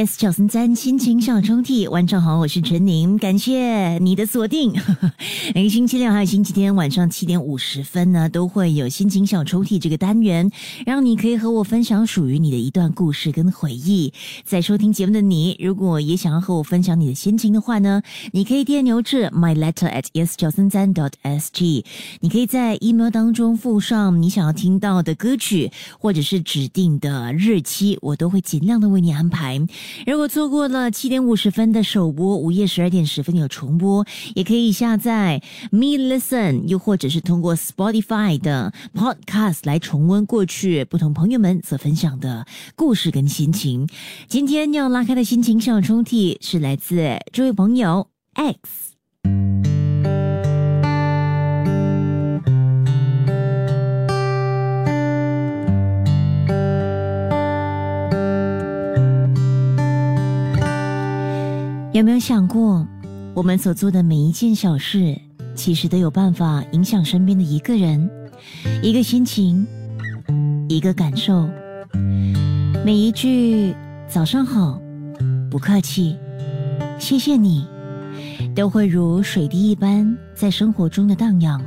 S 九三三心情小抽屉，晚上好，我是陈宁，感谢你的锁定。每个星期六还有星期天晚上七点五十分呢，都会有心情小抽屉这个单元，让你可以和我分享属于你的一段故事跟回忆。在收听节目的你，如果也想要和我分享你的心情的话呢，你可以电邮至 my letter at s 九三三 dot s g，你可以在 email 当中附上你想要听到的歌曲或者是指定的日期，我都会尽量的为你安排。如果错过了七点五十分的首播，午夜十二点十分有重播，也可以下载 Me Listen，又或者是通过 Spotify 的 Podcast 来重温过去不同朋友们所分享的故事跟心情。今天要拉开的心情小抽屉是来自这位朋友 X。有没有想过，我们所做的每一件小事，其实都有办法影响身边的一个人、一个心情、一个感受。每一句“早上好”，不客气，谢谢你，都会如水滴一般在生活中的荡漾。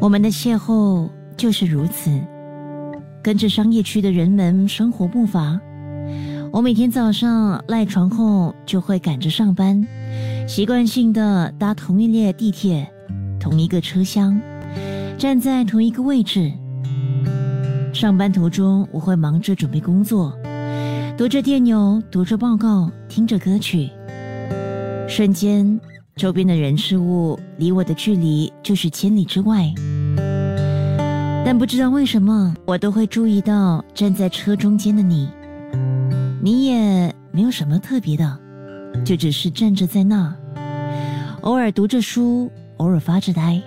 我们的邂逅就是如此，跟着商业区的人们生活步伐。我每天早上赖床后就会赶着上班，习惯性的搭同一列地铁，同一个车厢，站在同一个位置。上班途中我会忙着准备工作，读着电邮，读着报告，听着歌曲。瞬间，周边的人事物离我的距离就是千里之外。但不知道为什么，我都会注意到站在车中间的你。你也没有什么特别的，就只是站着在那，偶尔读着书，偶尔发着呆。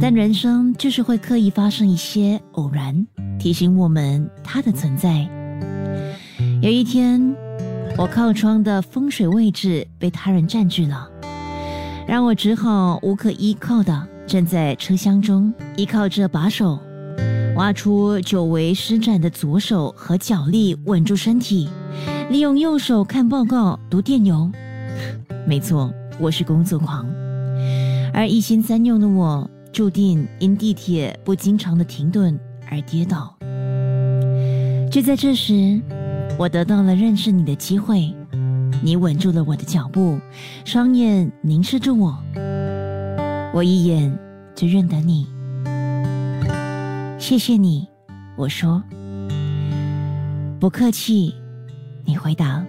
但人生就是会刻意发生一些偶然，提醒我们它的存在。有一天，我靠窗的风水位置被他人占据了，让我只好无可依靠的站在车厢中，依靠着把手。挖出久违施展的左手和脚力，稳住身体，利用右手看报告、读电邮。没错，我是工作狂，而一心三用的我，注定因地铁不经常的停顿而跌倒。就在这时，我得到了认识你的机会，你稳住了我的脚步，双眼凝视着我，我一眼就认得你。谢谢你，我说。不客气，你回答。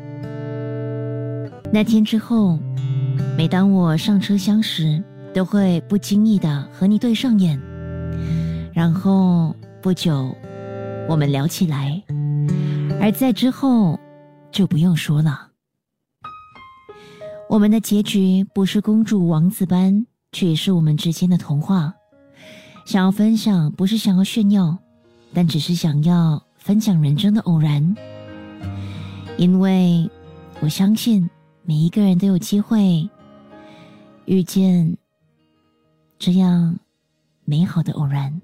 那天之后，每当我上车厢时，都会不经意的和你对上眼，然后不久，我们聊起来，而在之后，就不用说了。我们的结局不是公主王子般，却也是我们之间的童话。想要分享，不是想要炫耀，但只是想要分享人生的偶然。因为我相信每一个人都有机会遇见这样美好的偶然。